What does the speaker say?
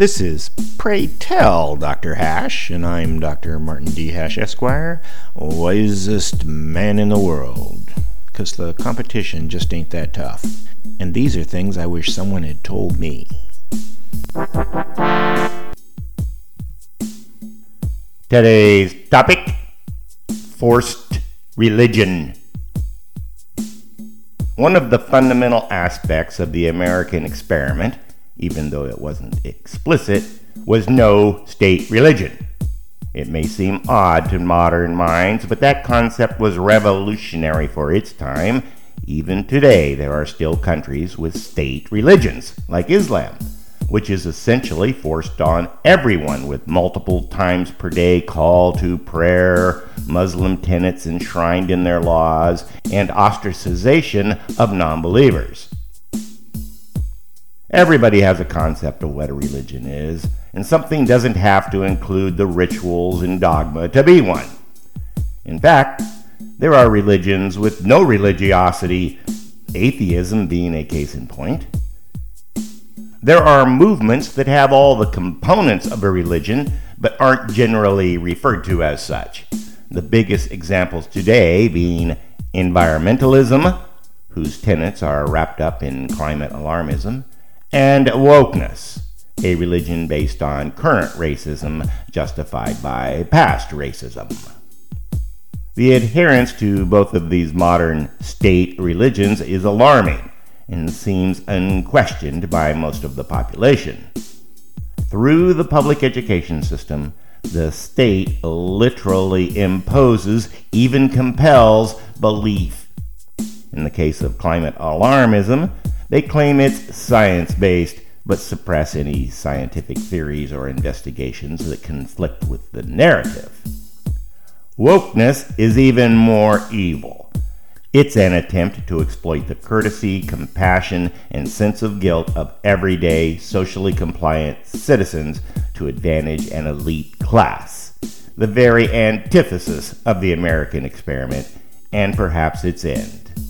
This is Pray Tell Dr. Hash, and I'm Dr. Martin D. Hash, Esquire, wisest man in the world. Because the competition just ain't that tough. And these are things I wish someone had told me. Today's topic forced religion. One of the fundamental aspects of the American experiment, even though it wasn't explicit, was no state religion. It may seem odd to modern minds, but that concept was revolutionary for its time. Even today, there are still countries with state religions, like Islam which is essentially forced on everyone with multiple times per day call to prayer, Muslim tenets enshrined in their laws, and ostracization of non believers. Everybody has a concept of what a religion is, and something doesn't have to include the rituals and dogma to be one. In fact, there are religions with no religiosity, atheism being a case in point. There are movements that have all the components of a religion, but aren't generally referred to as such. The biggest examples today being environmentalism, whose tenets are wrapped up in climate alarmism, and wokeness, a religion based on current racism justified by past racism. The adherence to both of these modern state religions is alarming and seems unquestioned by most of the population. Through the public education system, the state literally imposes, even compels, belief. In the case of climate alarmism, they claim it's science based, but suppress any scientific theories or investigations that conflict with the narrative. Wokeness is even more evil. It's an attempt to exploit the courtesy, compassion, and sense of guilt of everyday, socially compliant citizens to advantage an elite class. The very antithesis of the American experiment, and perhaps its end.